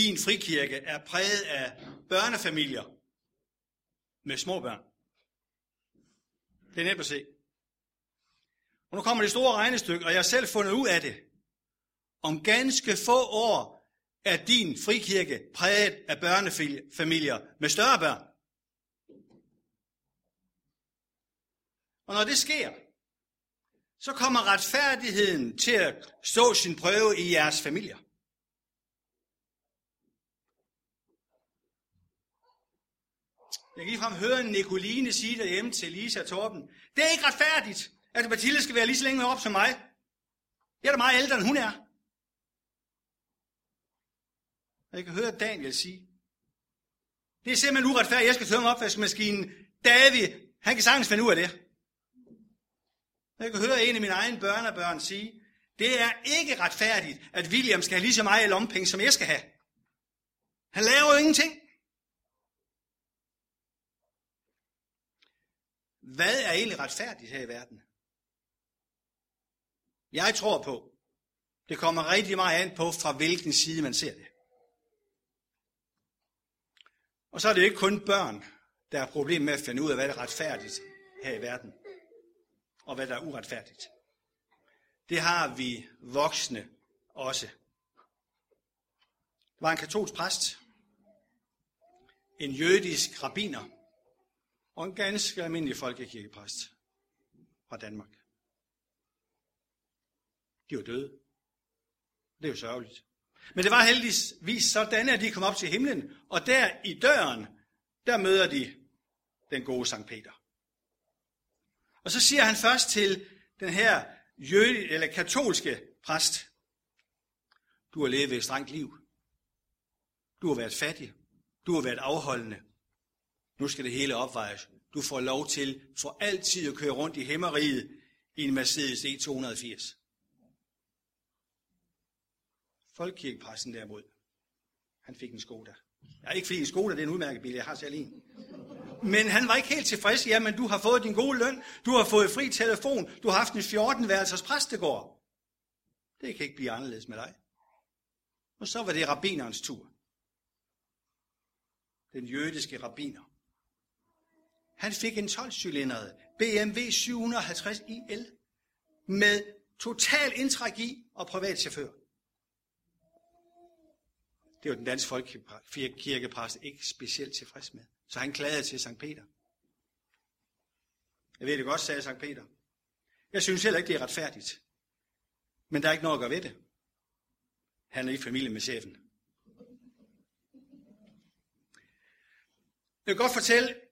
din frikirke er præget af børnefamilier med små børn. Det er nemt at se. Og nu kommer det store regnestykke, og jeg har selv fundet ud af det. Om ganske få år er din frikirke præget af børnefamilier med større børn. Og når det sker, så kommer retfærdigheden til at stå sin prøve i jeres familier. Jeg kan ligefrem høre en Nicoline sige derhjemme til Lisa og Torben. Det er ikke retfærdigt, at Mathilde skal være lige så længe op som mig. Jeg er da meget ældre, end hun er. Og jeg kan høre Daniel sige. Det er simpelthen uretfærdigt, jeg skal tømme opvaskemaskinen. David, han kan sagtens finde ud af det. Jeg kan høre en af mine egne børnebørn sige, det er ikke retfærdigt, at William skal have lige så meget lompenge, som jeg skal have. Han laver jo ingenting. Hvad er egentlig retfærdigt her i verden? Jeg tror på, det kommer rigtig meget an på, fra hvilken side man ser det. Og så er det ikke kun børn, der har problem med at finde ud af, hvad der er retfærdigt her i verden, og hvad der er uretfærdigt. Det har vi voksne også. Der var en katolsk præst, en jødisk rabbiner, og en ganske almindelig folkekirkepræst fra Danmark. De var døde. Det er jo sørgeligt. Men det var heldigvis sådan, at de kom op til himlen, og der i døren, der møder de den gode Sankt Peter. Og så siger han først til den her jøde, eller katolske præst, du har levet et strengt liv. Du har været fattig. Du har været afholdende. Nu skal det hele opvejes. Du får lov til for altid at køre rundt i hæmmeriet i en Mercedes E280. Folkekirkepræsten derimod, han fik en Skoda. Ja, ikke fordi en Skoda, det er en udmærket bil, jeg har selv en. Men han var ikke helt tilfreds. Jamen, du har fået din gode løn, du har fået fri telefon, du har haft en 14-værelses præstegård. Det kan ikke blive anderledes med dig. Og så var det rabbinerens tur. Den jødiske rabbiner. Han fik en 12-cylindret BMW 750 IL med total intragi og privat chauffør. Det var den danske folkekirkepræst ikke specielt tilfreds med. Så han klagede til Sankt Peter. Jeg ved det godt, sagde Sankt Peter. Jeg synes heller ikke, det er retfærdigt. Men der er ikke noget at gøre ved det. Han er i familie med chefen. Jeg vil godt fortælle,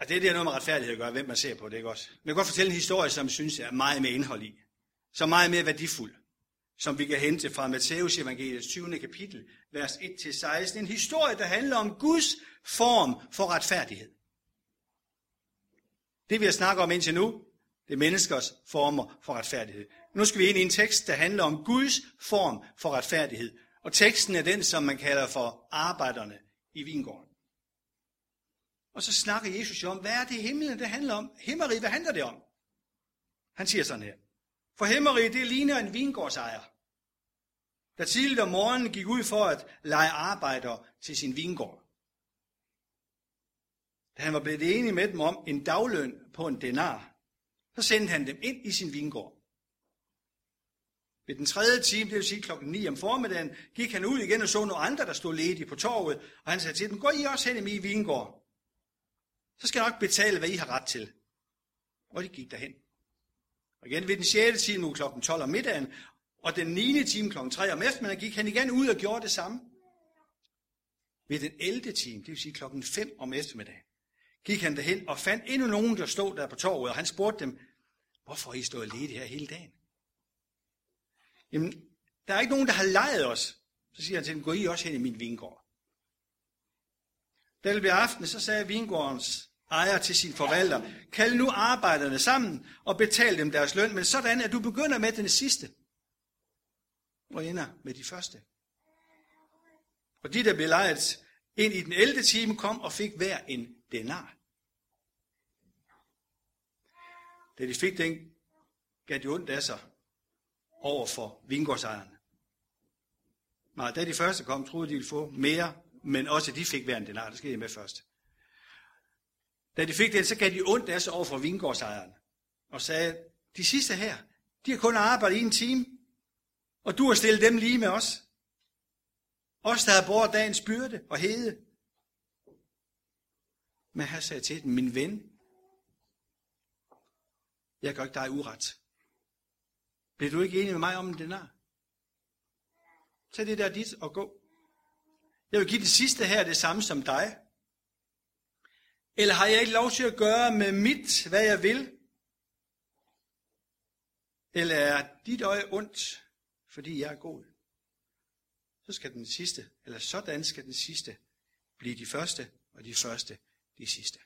at det, det er noget med retfærdighed at gøre, hvem man ser på, det er godt. Men jeg kan godt fortælle en historie, som jeg synes er meget mere indhold i. Så meget mere værdifuld som vi kan hente fra Matthæus evangeliets 20. kapitel, vers 1-16. En historie, der handler om Guds form for retfærdighed. Det vi har snakket om indtil nu, det er menneskers former for retfærdighed. Nu skal vi ind i en tekst, der handler om Guds form for retfærdighed. Og teksten er den, som man kalder for arbejderne i vingården. Og så snakker Jesus jo om, hvad er det himlen, det handler om? Himmeri, hvad handler det om? Han siger sådan her. For himmeri, det ligner en vingårdsejer, der tidligt om morgenen gik ud for at lege arbejder til sin vingård. Da han var blevet enig med dem om en dagløn på en denar, så sendte han dem ind i sin vingård. Ved den tredje time, det vil sige klokken 9 om formiddagen, gik han ud igen og så nogle andre, der stod ledige på torvet, og han sagde til dem, gå I også hen i min vingård. Så skal jeg nok betale, hvad I har ret til. Og de gik derhen. Og igen ved den 6. time, kl. klokken 12 om middagen, og den 9. time kl. 3 om eftermiddagen gik han igen ud og gjorde det samme. Ved den 11. time, det vil sige klokken 5 om eftermiddagen, gik han derhen og fandt endnu nogen, der stod der på torvet, og han spurgte dem, hvorfor I stået ledige her hele dagen? Jamen, der er ikke nogen, der har lejet os. Så siger han til dem, gå I også hen i min vingård. Da det blev aften, så sagde vingårdens ejer til sin forvalter, kald nu arbejderne sammen og betal dem deres løn, men sådan, at du begynder med den sidste og ender med de første. Og de, der blev lejet ind i den 11. time, kom og fik hver en denar. Da de fik den, gav de ondt af sig over for vingårdsejeren. Nej, da de første kom, troede de ville få mere, men også de fik hver en denar. Det skal jeg med først. Da de fik den, så gav de ondt af sig over for vingårdsejeren. Og sagde, de sidste her, de har kun arbejdet i en time, og du har stillet dem lige med os. Os, der har båret dagens byrde og hede. Men han sagde til dem, min ven, jeg gør ikke dig uret. Bliver du ikke enig med mig om den er? Tag det der dit og gå. Jeg vil give det sidste her det samme som dig. Eller har jeg ikke lov til at gøre med mit, hvad jeg vil? Eller er dit øje ondt, fordi jeg er god? Så skal den sidste, eller sådan skal den sidste, blive de første, og de første de sidste.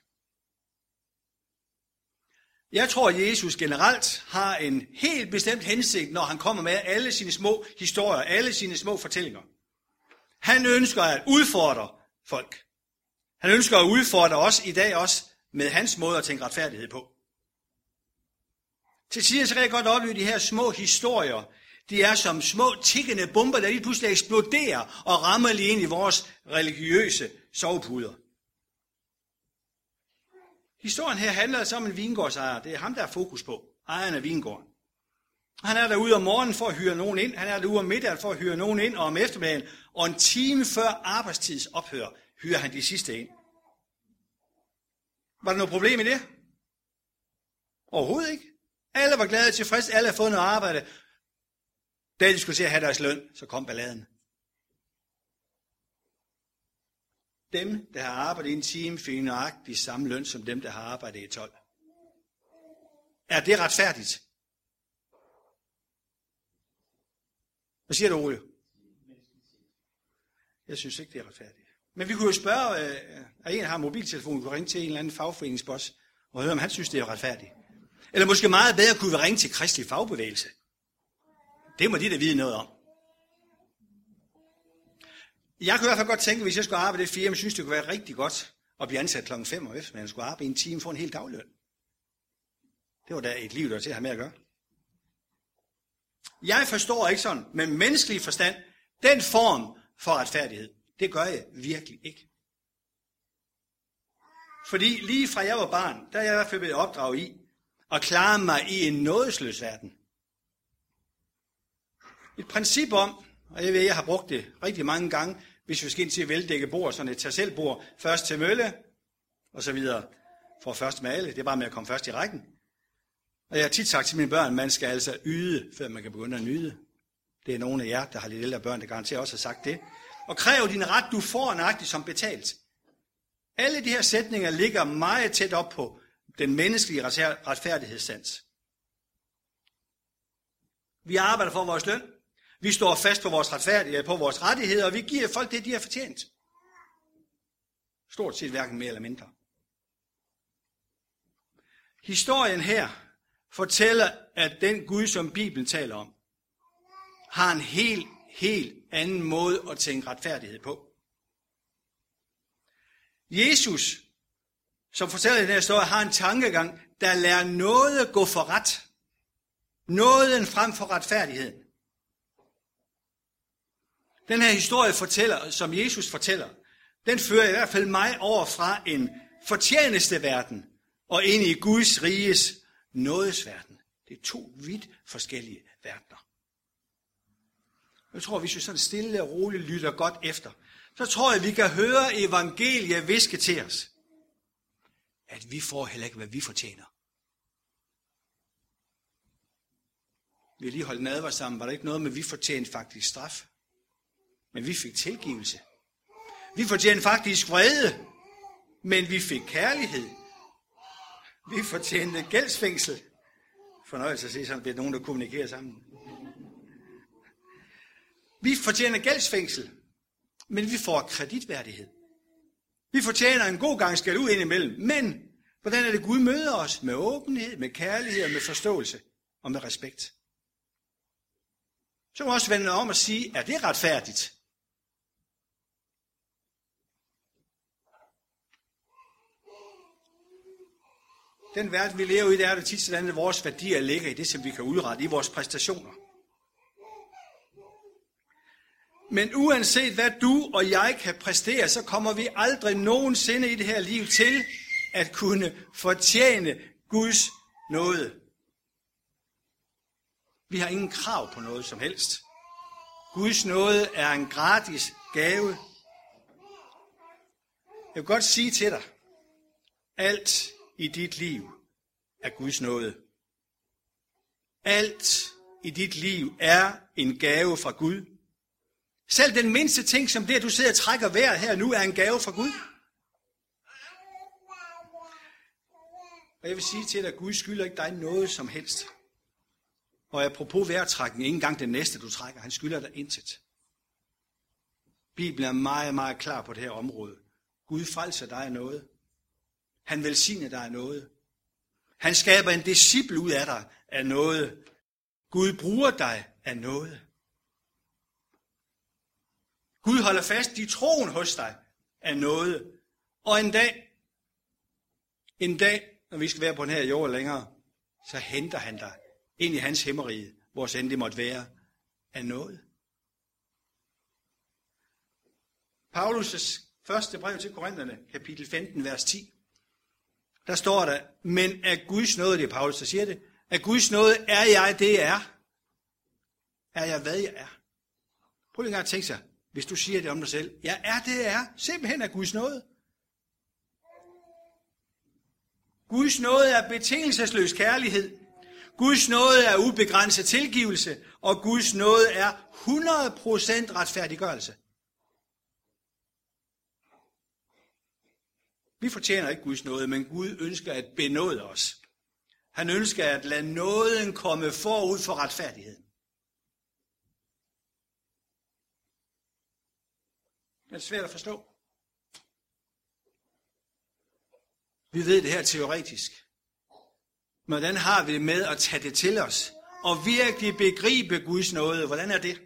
Jeg tror, at Jesus generelt har en helt bestemt hensigt, når han kommer med alle sine små historier, alle sine små fortællinger. Han ønsker at udfordre folk. Han ønsker at udfordre os i dag også med hans måde at tænke retfærdighed på. Til sidst kan jeg godt opleve de her små historier. De er som små tikkende bomber, der lige pludselig eksploderer og rammer lige ind i vores religiøse sovepuder. Historien her handler altså om en vingårdsejer. Det er ham, der er fokus på. Ejeren af vingården. Han er derude om morgenen for at hyre nogen ind. Han er derude om middagen for at hyre nogen ind. Og om eftermiddagen, og en time før arbejdstids ophør, hyrer han de sidste ind. Var der noget problem i det? Overhovedet ikke. Alle var glade og tilfredse. Alle havde fået noget arbejde. Da de skulle se at have deres løn, så kom balladen. Dem, der har arbejdet i en time, fik nøjagtigt samme løn som dem, der har arbejdet i 12. Er det retfærdigt? Hvad siger du, Ole? Jeg synes ikke, det er retfærdigt. Men vi kunne jo spørge, øh, at en har mobiltelefon, kunne ringe til en eller anden fagforeningsboss og høre, om han synes, det er retfærdigt. Eller måske meget bedre kunne vi ringe til kristelig fagbevægelse. Det må de da vide noget om. Jeg kunne i hvert fald godt tænke, hvis jeg skulle arbejde i det firma, synes det kunne være rigtig godt at blive ansat klokken 5 om eftermiddagen, skulle arbejde i en time for en helt dagløn. Det var da et liv, der var til at have med at gøre. Jeg forstår ikke sådan, men menneskelig forstand, den form for retfærdighed, det gør jeg virkelig ikke. Fordi lige fra jeg var barn, der er jeg i hvert fald blevet opdraget i at klare mig i en nådesløs verden. Et princip om, og jeg ved, jeg har brugt det rigtig mange gange, hvis vi skal ind til at veldække bord, sådan et tag bord først til mølle, og så videre, for først med alle. Det er bare med at komme først i rækken. Og jeg har tit sagt til mine børn, man skal altså yde, før man kan begynde at nyde. Det er nogle af jer, der har lidt ældre børn, der garanterer også har sagt det. Og kræv din ret, du får nøjagtigt som betalt. Alle de her sætninger ligger meget tæt op på den menneskelige retfærdighedssans. Vi arbejder for vores løn. Vi står fast på vores retfærdighed, på vores rettigheder, og vi giver folk det, de har fortjent. Stort set hverken mere eller mindre. Historien her fortæller, at den Gud, som Bibelen taler om, har en helt, helt anden måde at tænke retfærdighed på. Jesus, som fortæller den her historie, har en tankegang, der lader noget gå for ret. Nåden frem for retfærdigheden. Den her historie fortæller, som Jesus fortæller, den fører i hvert fald mig over fra en fortjeneste verden og ind i Guds riges nådesverden. Det er to vidt forskellige verdener. Jeg tror, hvis vi sådan stille og roligt lytter godt efter, så tror jeg, vi kan høre evangeliet viske til os, at vi får heller ikke, hvad vi fortjener. Vi lige holdt nadver sammen. Var der ikke noget med, at vi fortjente faktisk straf? Men vi fik tilgivelse. Vi fortjente faktisk vrede, men vi fik kærlighed. Vi fortjente gældsfængsel. Fornøjelse at se sådan, bliver nogen, der kommunikerer sammen. Vi fortjener gældsfængsel, men vi får kreditværdighed. Vi fortjener en god gang skal ud indimellem, men hvordan er det Gud møder os? Med åbenhed, med kærlighed og med forståelse og med respekt. Så må også vende om og sige, er det retfærdigt? Den verden, vi lever i, der er det tit sådan, at vores værdier ligger i det, som vi kan udrette, i vores præstationer. Men uanset hvad du og jeg kan præstere, så kommer vi aldrig nogensinde i det her liv til at kunne fortjene Guds nåde. Vi har ingen krav på noget som helst. Guds nåde er en gratis gave. Jeg vil godt sige til dig, alt i dit liv er Guds nåde. Alt i dit liv er en gave fra Gud. Selv den mindste ting, som det, at du sidder og trækker vejret her nu, er en gave fra Gud. Og jeg vil sige til dig, at Gud skylder ikke dig noget som helst. Og apropos vejrtrækning, ikke engang den næste, du trækker, han skylder dig intet. Bibelen er meget, meget klar på det her område. Gud frelser dig af noget. Han velsigner dig af noget. Han skaber en disciple ud af dig af noget. Gud bruger dig af noget. Gud holder fast i troen hos dig af noget. Og en dag, en dag, når vi skal være på den her jord længere, så henter han dig ind i hans himmerige, hvor end det måtte være, af noget. Paulus' første brev til Korintherne, kapitel 15, vers 10. Der står der, men af Guds nåde, det er Paulus, der siger det, af Guds nåde er jeg det, jeg er. Er jeg, hvad jeg er? Prøv lige at tænke sig, hvis du siger det om dig selv. Jeg er det, jeg er. Simpelthen af Guds nåde. Guds nåde er betingelsesløs kærlighed. Guds nåde er ubegrænset tilgivelse, og Guds nåde er 100% retfærdiggørelse. Vi fortjener ikke Guds nåde, men Gud ønsker at benåde os. Han ønsker at lade nåden komme forud for retfærdigheden. Men svært at forstå. Vi ved det her teoretisk. Men hvordan har vi det med at tage det til os? Og virkelig begribe Guds nåde. Hvordan er det?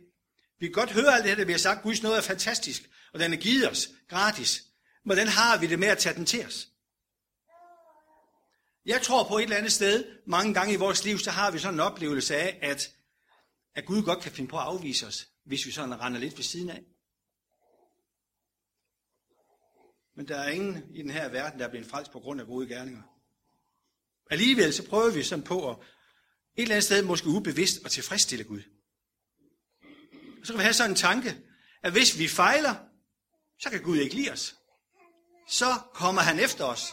Vi kan godt høre alt det her, der vi har sagt. Guds nåde er fantastisk. Og den er givet os gratis. Hvordan har vi det med at tage den til os? Jeg tror på et eller andet sted, mange gange i vores liv, så har vi sådan en oplevelse af, at, at Gud godt kan finde på at afvise os, hvis vi sådan render lidt ved siden af. Men der er ingen i den her verden, der er blevet frelst på grund af gode gerninger. Alligevel så prøver vi sådan på at et eller andet sted måske ubevidst at tilfredsstille Gud. Og så kan vi have sådan en tanke, at hvis vi fejler, så kan Gud ikke lide os. Så kommer han efter os.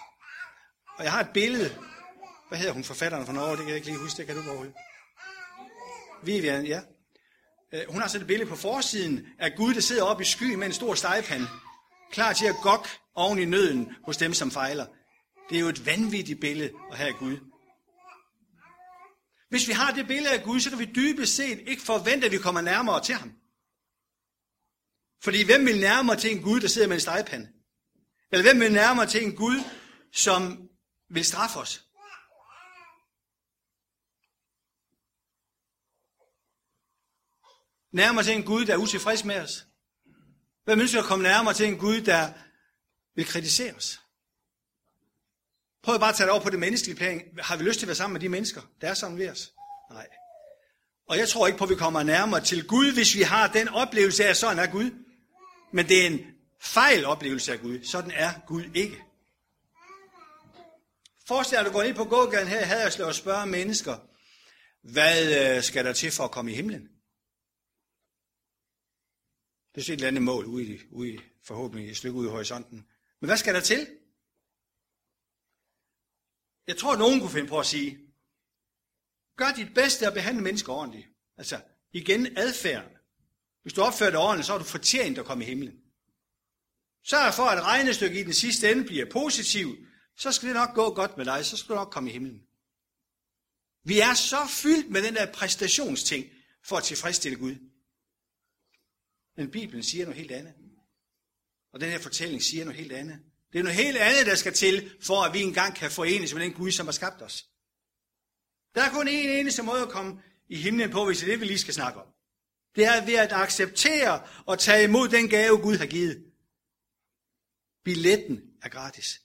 Og jeg har et billede. Hvad hedder hun, forfatteren fra Norge? Det kan jeg ikke lige huske, det kan du overhovedet. Vivian, ja. Øh, hun har sådan et billede på forsiden af Gud, der sidder oppe i sky med en stor stegepande. Klar til at gok oven i nøden hos dem, som fejler. Det er jo et vanvittigt billede at have Gud. Hvis vi har det billede af Gud, så kan vi dybest set ikke forvente, at vi kommer nærmere til ham. Fordi hvem vil nærmere til en Gud, der sidder med en stegepande? Eller hvem vil nærmere til en Gud, som vil straffe os? Nærmere til en Gud, der er utilfreds med os? Hvem ønsker at komme nærmere til en Gud, der vil kritisere os? Prøv bare at tage det over på det menneskelige plan. Har vi lyst til at være sammen med de mennesker, der er sammen ved os? Nej. Og jeg tror ikke på, at vi kommer nærmere til Gud, hvis vi har den oplevelse af, at sådan er Gud. Men det er en fejl oplevelse af Gud. Sådan er Gud ikke. Forestil dig, at du går ind på gågaden her i Haderslev og spørger mennesker, hvad øh, skal der til for at komme i himlen? Det er et eller andet mål ude i, ude i forhåbentlig et stykke ude i horisonten. Men hvad skal der til? Jeg tror, at nogen kunne finde på at sige, gør dit bedste at behandle mennesker ordentligt. Altså, igen adfærden. Hvis du opfører dig ordentligt, så har du fortjent at komme i himlen. Sørg for, at regnestykket i den sidste ende bliver positivt, så skal det nok gå godt med dig, så skal du nok komme i himlen. Vi er så fyldt med den der præstationsting for at tilfredsstille Gud. Men Bibelen siger noget helt andet. Og den her fortælling siger noget helt andet. Det er noget helt andet, der skal til, for at vi engang kan forenes med den Gud, som har skabt os. Der er kun én eneste måde at komme i himlen på, hvis det er det, vi lige skal snakke om. Det er ved at acceptere og tage imod den gave, Gud har givet. Billetten er gratis.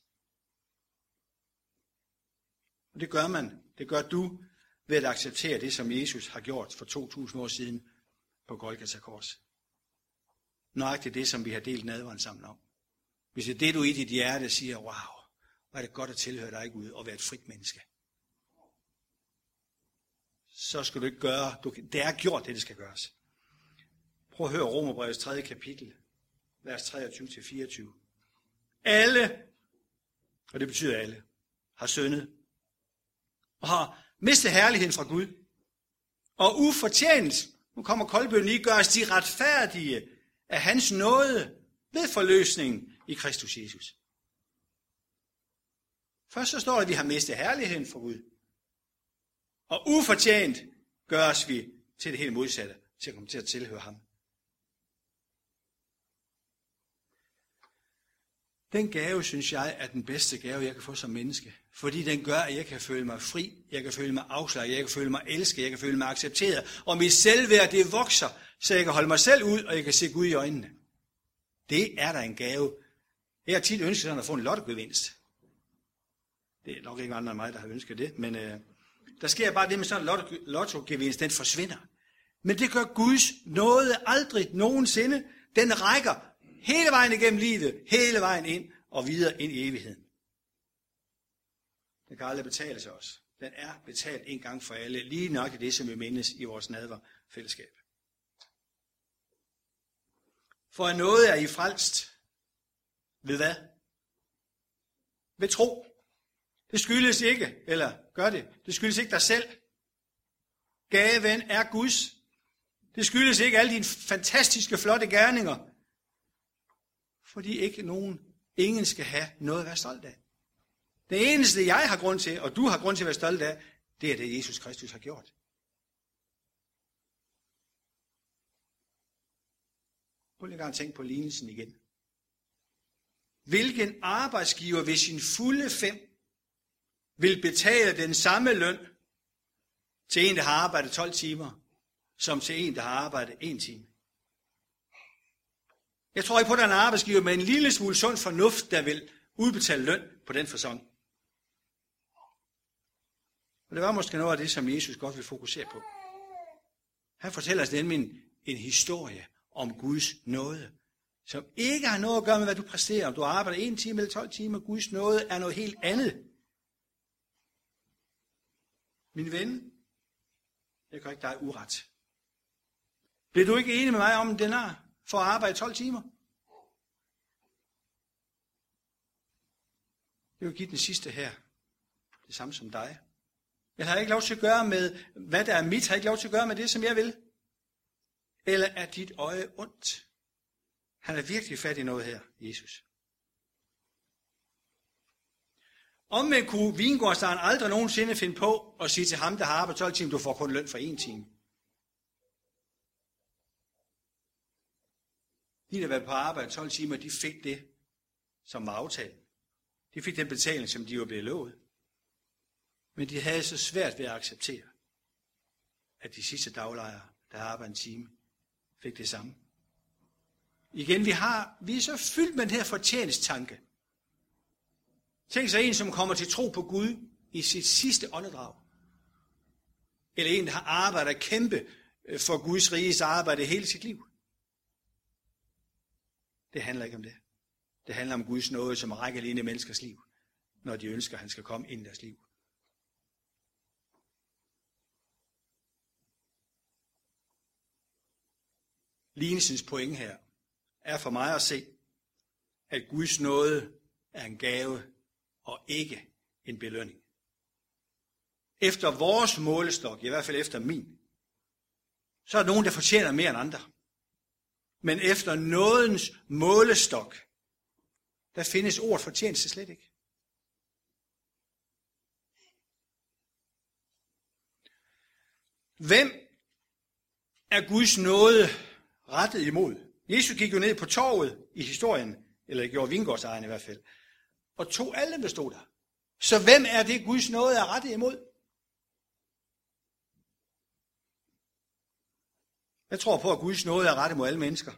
Og det gør man, det gør du, ved at acceptere det, som Jesus har gjort for 2000 år siden på Golgata Kors nøjagtigt det, som vi har delt nadveren sammen om. Hvis det er det, du i dit hjerte siger, wow, hvor er det godt at tilhøre dig Gud og være et frit menneske. Så skal du ikke gøre, du, det er gjort det, det skal gøres. Prøv at høre Romerbrevets 3. kapitel, vers 23-24. Alle, og det betyder alle, har syndet og har mistet herligheden fra Gud. Og ufortjent, nu kommer koldbønnen lige, gøres de retfærdige af hans nåde ved forløsningen i Kristus Jesus. Først så står der, at vi har mistet herligheden for Gud. Og ufortjent gøres vi til det helt modsatte, til at komme til at tilhøre ham. Den gave, synes jeg, er den bedste gave, jeg kan få som menneske. Fordi den gør, at jeg kan føle mig fri, jeg kan føle mig afslaget, jeg kan føle mig elsket, jeg kan føle mig accepteret. Og mit selvværd, det vokser, så jeg kan holde mig selv ud, og jeg kan se Gud i øjnene. Det er da en gave. Jeg har tit ønsket sådan at få en lottogevinst. Det er nok ikke andre end mig, der har ønsket det, men øh, der sker bare det med sådan en lottogevinst, den forsvinder. Men det gør Guds nåde aldrig nogensinde. Den rækker hele vejen igennem livet, hele vejen ind og videre ind i evigheden. Den kan aldrig betale sig. Den er betalt en gang for alle, lige nok i det, som vi mindes i vores nadverfællesskab. For at noget er I frelst. Ved hvad? Ved tro. Det skyldes ikke, eller gør det, det skyldes ikke dig selv. Gaven er Guds. Det skyldes ikke alle dine fantastiske, flotte gerninger. Fordi ikke nogen, ingen skal have noget at være stolt af. Det eneste, jeg har grund til, og du har grund til at være stolt af, det er det, Jesus Kristus har gjort. Prøv lige at tænke på lignelsen igen. Hvilken arbejdsgiver ved sin fulde fem vil betale den samme løn til en, der har arbejdet 12 timer, som til en, der har arbejdet 1 time? Jeg tror ikke på, at der er en arbejdsgiver med en lille smule sund fornuft, der vil udbetale løn på den fasong. Og det var måske noget af det, som Jesus godt vil fokusere på. Han fortæller os nemlig en, en historie om Guds nåde, som ikke har noget at gøre med, hvad du præsterer. Om du arbejder en time eller 12 timer, Guds nåde er noget helt andet. Min ven, jeg gør ikke dig uret. Bliver du ikke enig med mig om den her? For at arbejde 12 timer? Jeg vil give den sidste her. Det samme som dig. Jeg har ikke lov til at gøre med, hvad der er mit, har ikke lov til at gøre med det, som jeg vil. Eller er dit øje ondt? Han er virkelig fat i noget her, Jesus. Omvendt kunne vingårdsdaren aldrig nogensinde finde på at sige til ham, der har arbejdet 12 timer, du får kun løn for en time. De, der var på arbejde 12 timer, de fik det, som var aftalt. De fik den betaling, som de var blevet lovet. Men de havde så svært ved at acceptere, at de sidste daglejere, der arbejder en time, fik det samme. Igen, vi, har, vi er så fyldt med den her fortjenestanke. Tænk sig en, som kommer til tro på Gud i sit sidste åndedrag. Eller en, der har arbejdet og kæmpe øh, for Guds riges arbejde hele sit liv. Det handler ikke om det. Det handler om Guds nåde, som rækker ind i menneskers liv, når de ønsker, at han skal komme ind i deres liv. Lignelsens point her er for mig at se, at Guds nåde er en gave og ikke en belønning. Efter vores målestok, i hvert fald efter min, så er der nogen, der fortjener mere end andre. Men efter nådens målestok, der findes ordet fortjeneste slet ikke. Hvem er Guds nåde rettet imod. Jesus gik jo ned på torvet i historien, eller gjorde vingårdsejeren i hvert fald, og tog alle der stod der. Så hvem er det, Guds nåde er rettet imod? Jeg tror på, at Guds nåde er rettet mod alle mennesker.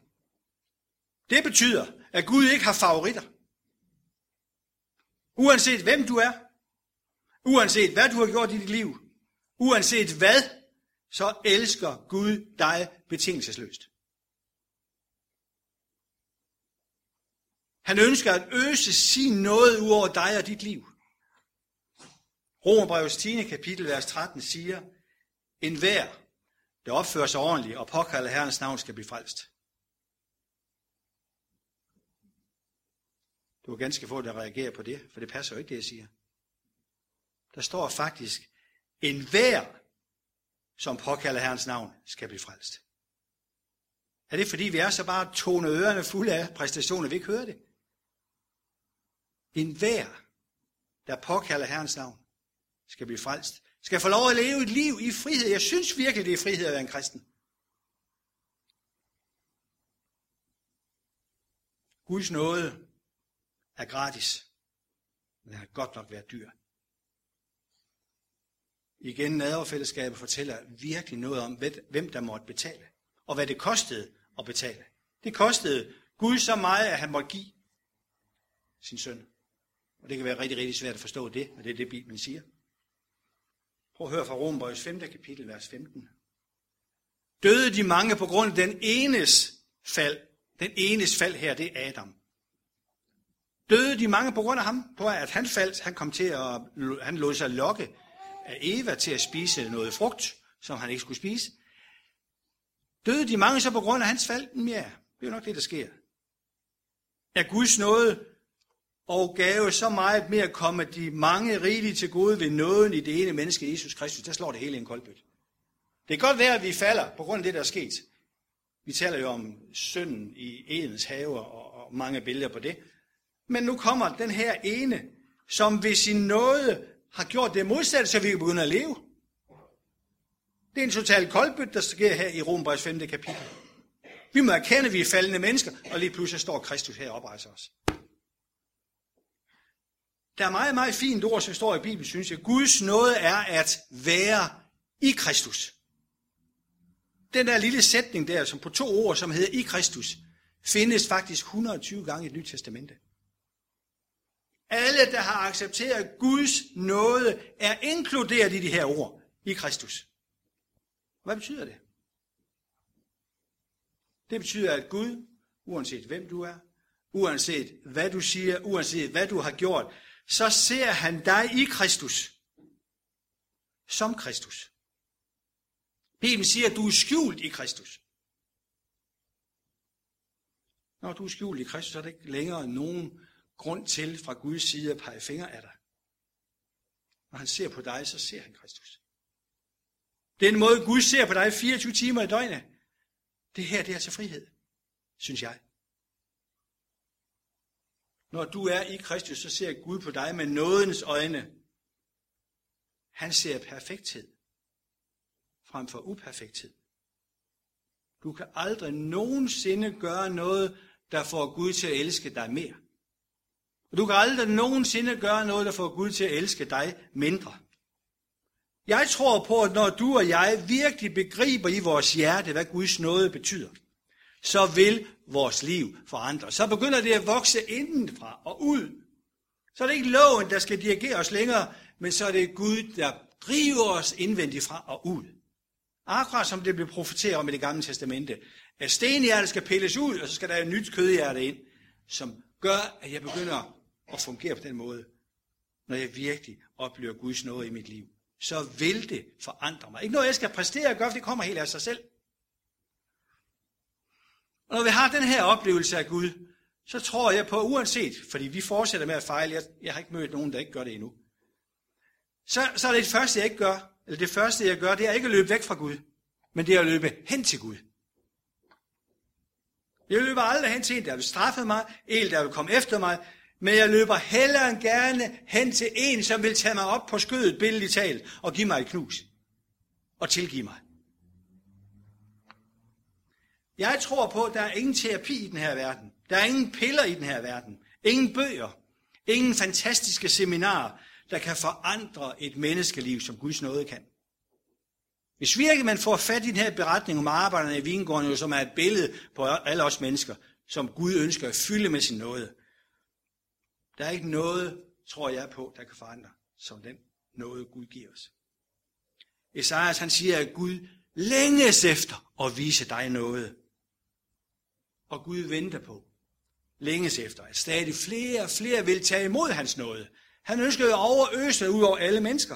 Det betyder, at Gud ikke har favoritter. Uanset hvem du er, uanset hvad du har gjort i dit liv, uanset hvad, så elsker Gud dig betingelsesløst. Han ønsker at øse sin noget ud over dig og dit liv. Romerbrevets 10. kapitel, vers 13 siger, En hver, der opfører sig ordentligt og påkalder Herrens navn, skal blive frelst. Du er ganske få, der reagerer på det, for det passer jo ikke, det jeg siger. Der står faktisk, en hver, som påkalder Herrens navn, skal blive frelst. Er det fordi, vi er så bare tone ørerne fulde af præstationer, vi ikke hører det? En hver, der påkalder Herrens navn, skal blive frelst. Skal få lov at leve et liv i frihed. Jeg synes virkelig, det er frihed at være en kristen. Guds nåde er gratis, men den har godt nok været dyr. Igen, naderfællesskabet fortæller virkelig noget om, hvem der måtte betale, og hvad det kostede at betale. Det kostede Gud så meget, at han måtte give sin søn. Og det kan være rigtig, rigtig svært at forstå det, men det er det, Bibelen siger. Prøv at høre fra Romerbrøds 5. kapitel, vers 15. Døde de mange på grund af den enes fald. Den enes fald her, det er Adam. Døde de mange på grund af ham, på at han faldt, han kom til at, han lod sig lokke af Eva til at spise noget frugt, som han ikke skulle spise. Døde de mange så på grund af hans fald? Ja, det er nok det, der sker. Er Guds nåde og gave så meget mere komme de mange rigelige til gode ved nåden i det ene menneske, Jesus Kristus, der slår det hele i en koldbøt. Det kan godt være, at vi falder på grund af det, der er sket. Vi taler jo om synden i Edens have og, og mange billeder på det. Men nu kommer den her ene, som ved sin nåde har gjort det modsatte, så vi kan begynde at leve. Det er en total koldbøt, der sker her i Rombrevs 5. kapitel. Vi må erkende, at vi er faldende mennesker, og lige pludselig står Kristus her og oprejser os. Der er meget, meget fint ord, som står i Bibelen, synes jeg. Guds nåde er at være i Kristus. Den der lille sætning der, som på to ord, som hedder i Kristus, findes faktisk 120 gange i det nye testamente. Alle, der har accepteret Guds nåde, er inkluderet i de her ord i Kristus. Hvad betyder det? Det betyder, at Gud, uanset hvem du er, uanset hvad du siger, uanset hvad du har gjort, så ser han dig i Kristus. Som Kristus. Bibelen siger, at du er skjult i Kristus. Når du er skjult i Kristus, så er der ikke længere nogen grund til fra Guds side at pege fingre af dig. Når han ser på dig, så ser han Kristus. Den måde Gud ser på dig 24 timer i døgnet, det her det er til frihed, synes jeg. Når du er i Kristus, så ser Gud på dig med nådens øjne. Han ser perfekthed frem for uperfekthed. Du kan aldrig nogensinde gøre noget, der får Gud til at elske dig mere. Og du kan aldrig nogensinde gøre noget, der får Gud til at elske dig mindre. Jeg tror på, at når du og jeg virkelig begriber i vores hjerte, hvad Guds nåde betyder, så vil vores liv forandre. Så begynder det at vokse indenfra og ud. Så er det ikke loven, der skal dirigere os længere, men så er det Gud, der driver os indvendigt fra og ud. Akkurat som det blev profeteret om i det gamle testamente, at stenhjertet skal pilles ud, og så skal der et nyt kødhjerte ind, som gør, at jeg begynder at fungere på den måde, når jeg virkelig oplever Guds nåde i mit liv. Så vil det forandre mig. Ikke noget, jeg skal præstere og gøre, for det kommer helt af sig selv. Og når vi har den her oplevelse af Gud, så tror jeg på, uanset, fordi vi fortsætter med at fejle, jeg, jeg har ikke mødt nogen, der ikke gør det endnu, så, så er det det første, jeg ikke gør, eller det første, jeg gør, det er ikke at løbe væk fra Gud, men det er at løbe hen til Gud. Jeg løber aldrig hen til en, der vil straffe mig, en, der vil komme efter mig, men jeg løber hellere end gerne hen til en, som vil tage mig op på skødet, billedligt talt, og give mig et knus. Og tilgive mig. Jeg tror på, at der er ingen terapi i den her verden. Der er ingen piller i den her verden. Ingen bøger. Ingen fantastiske seminarer, der kan forandre et menneskeliv, som Guds nåde kan. Hvis virkelig man får fat i den her beretning om arbejderne i vingården, som er et billede på alle os mennesker, som Gud ønsker at fylde med sin nåde, der er ikke noget, tror jeg på, der kan forandre, som den nåde Gud giver os. Esajas han siger, at Gud længes efter at vise dig noget. Og Gud venter på. længes efter, at stadig flere og flere vil tage imod hans nåde. Han ønsker at overøse ud over alle mennesker.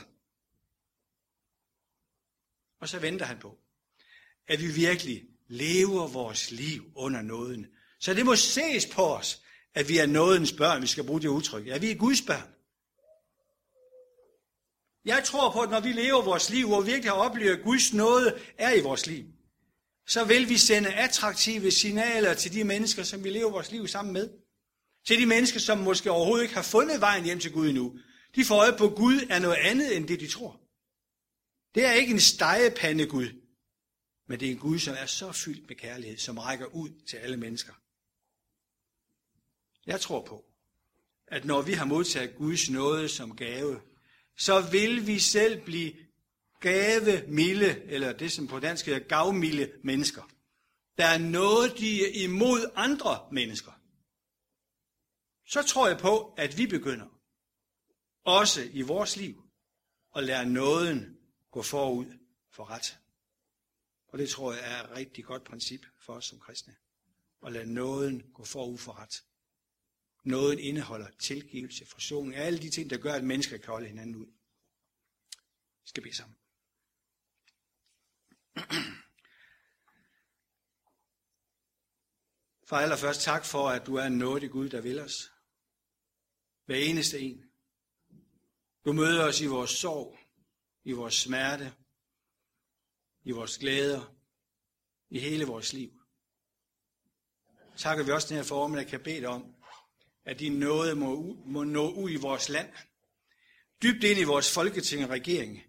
Og så venter han på, at vi virkelig lever vores liv under nåden. Så det må ses på os, at vi er nådens børn, vi skal bruge det udtryk. Ja, vi er Guds børn. Jeg tror på, at når vi lever vores liv, hvor vi virkelig har oplevet, at Guds nåde er i vores liv, så vil vi sende attraktive signaler til de mennesker, som vi lever vores liv sammen med. Til de mennesker, som måske overhovedet ikke har fundet vejen hjem til Gud endnu. De får øje på, at Gud er noget andet, end det de tror. Det er ikke en stegepande Gud, men det er en Gud, som er så fyldt med kærlighed, som rækker ud til alle mennesker. Jeg tror på, at når vi har modtaget Guds nåde som gave, så vil vi selv blive gave milde, eller det som på dansk hedder gavmilde mennesker. Der er noget, de er imod andre mennesker. Så tror jeg på, at vi begynder, også i vores liv, at lære nåden gå forud for ret. Og det tror jeg er et rigtig godt princip for os som kristne. At lade nåden gå forud for ret. Nåden indeholder tilgivelse, forsoning, alle de ting, der gør, at mennesker kan holde hinanden ud. Vi skal bede sammen. For allerførst tak for, at du er en nådig Gud, der vil os. Hver eneste en. Du møder os i vores sorg, i vores smerte, i vores glæder, i hele vores liv. Takker vi også den her formiddag, kan bede dig om, at din nåde må, må nå ud i vores land, dybt ind i vores folketing og regering,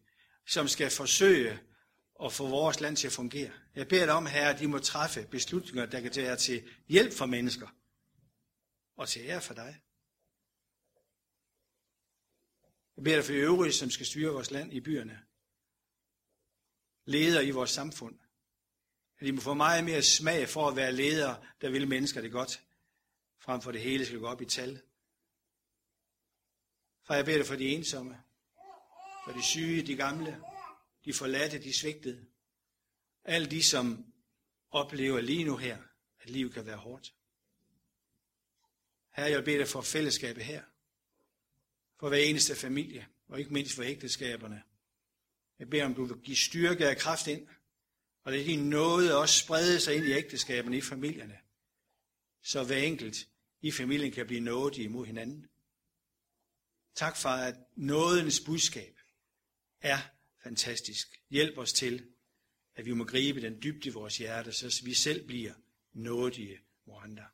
som skal forsøge og få vores land til at fungere. Jeg beder dig om, herre, at de må træffe beslutninger, der kan være til hjælp for mennesker og til ære for dig. Jeg beder dig for de øvrige, som skal styre vores land i byerne. Ledere i vores samfund. At de må få meget mere smag for at være ledere, der vil mennesker det godt, frem for det hele skal gå op i tal. For jeg beder dig for de ensomme, for de syge, de gamle, de forladte, de svigtede. Alle de, som oplever lige nu her, at livet kan være hårdt. Her jeg beder dig for fællesskabet her. For hver eneste familie, og ikke mindst for ægteskaberne. Jeg beder om, du vil give styrke og kraft ind, og det er din nåde også sprede sig ind i ægteskaberne, i familierne. Så hver enkelt i familien kan blive nådig imod hinanden. Tak for, at nådens budskab er fantastisk. Hjælp os til, at vi må gribe den dybde i vores hjerte, så vi selv bliver nådige mod andre.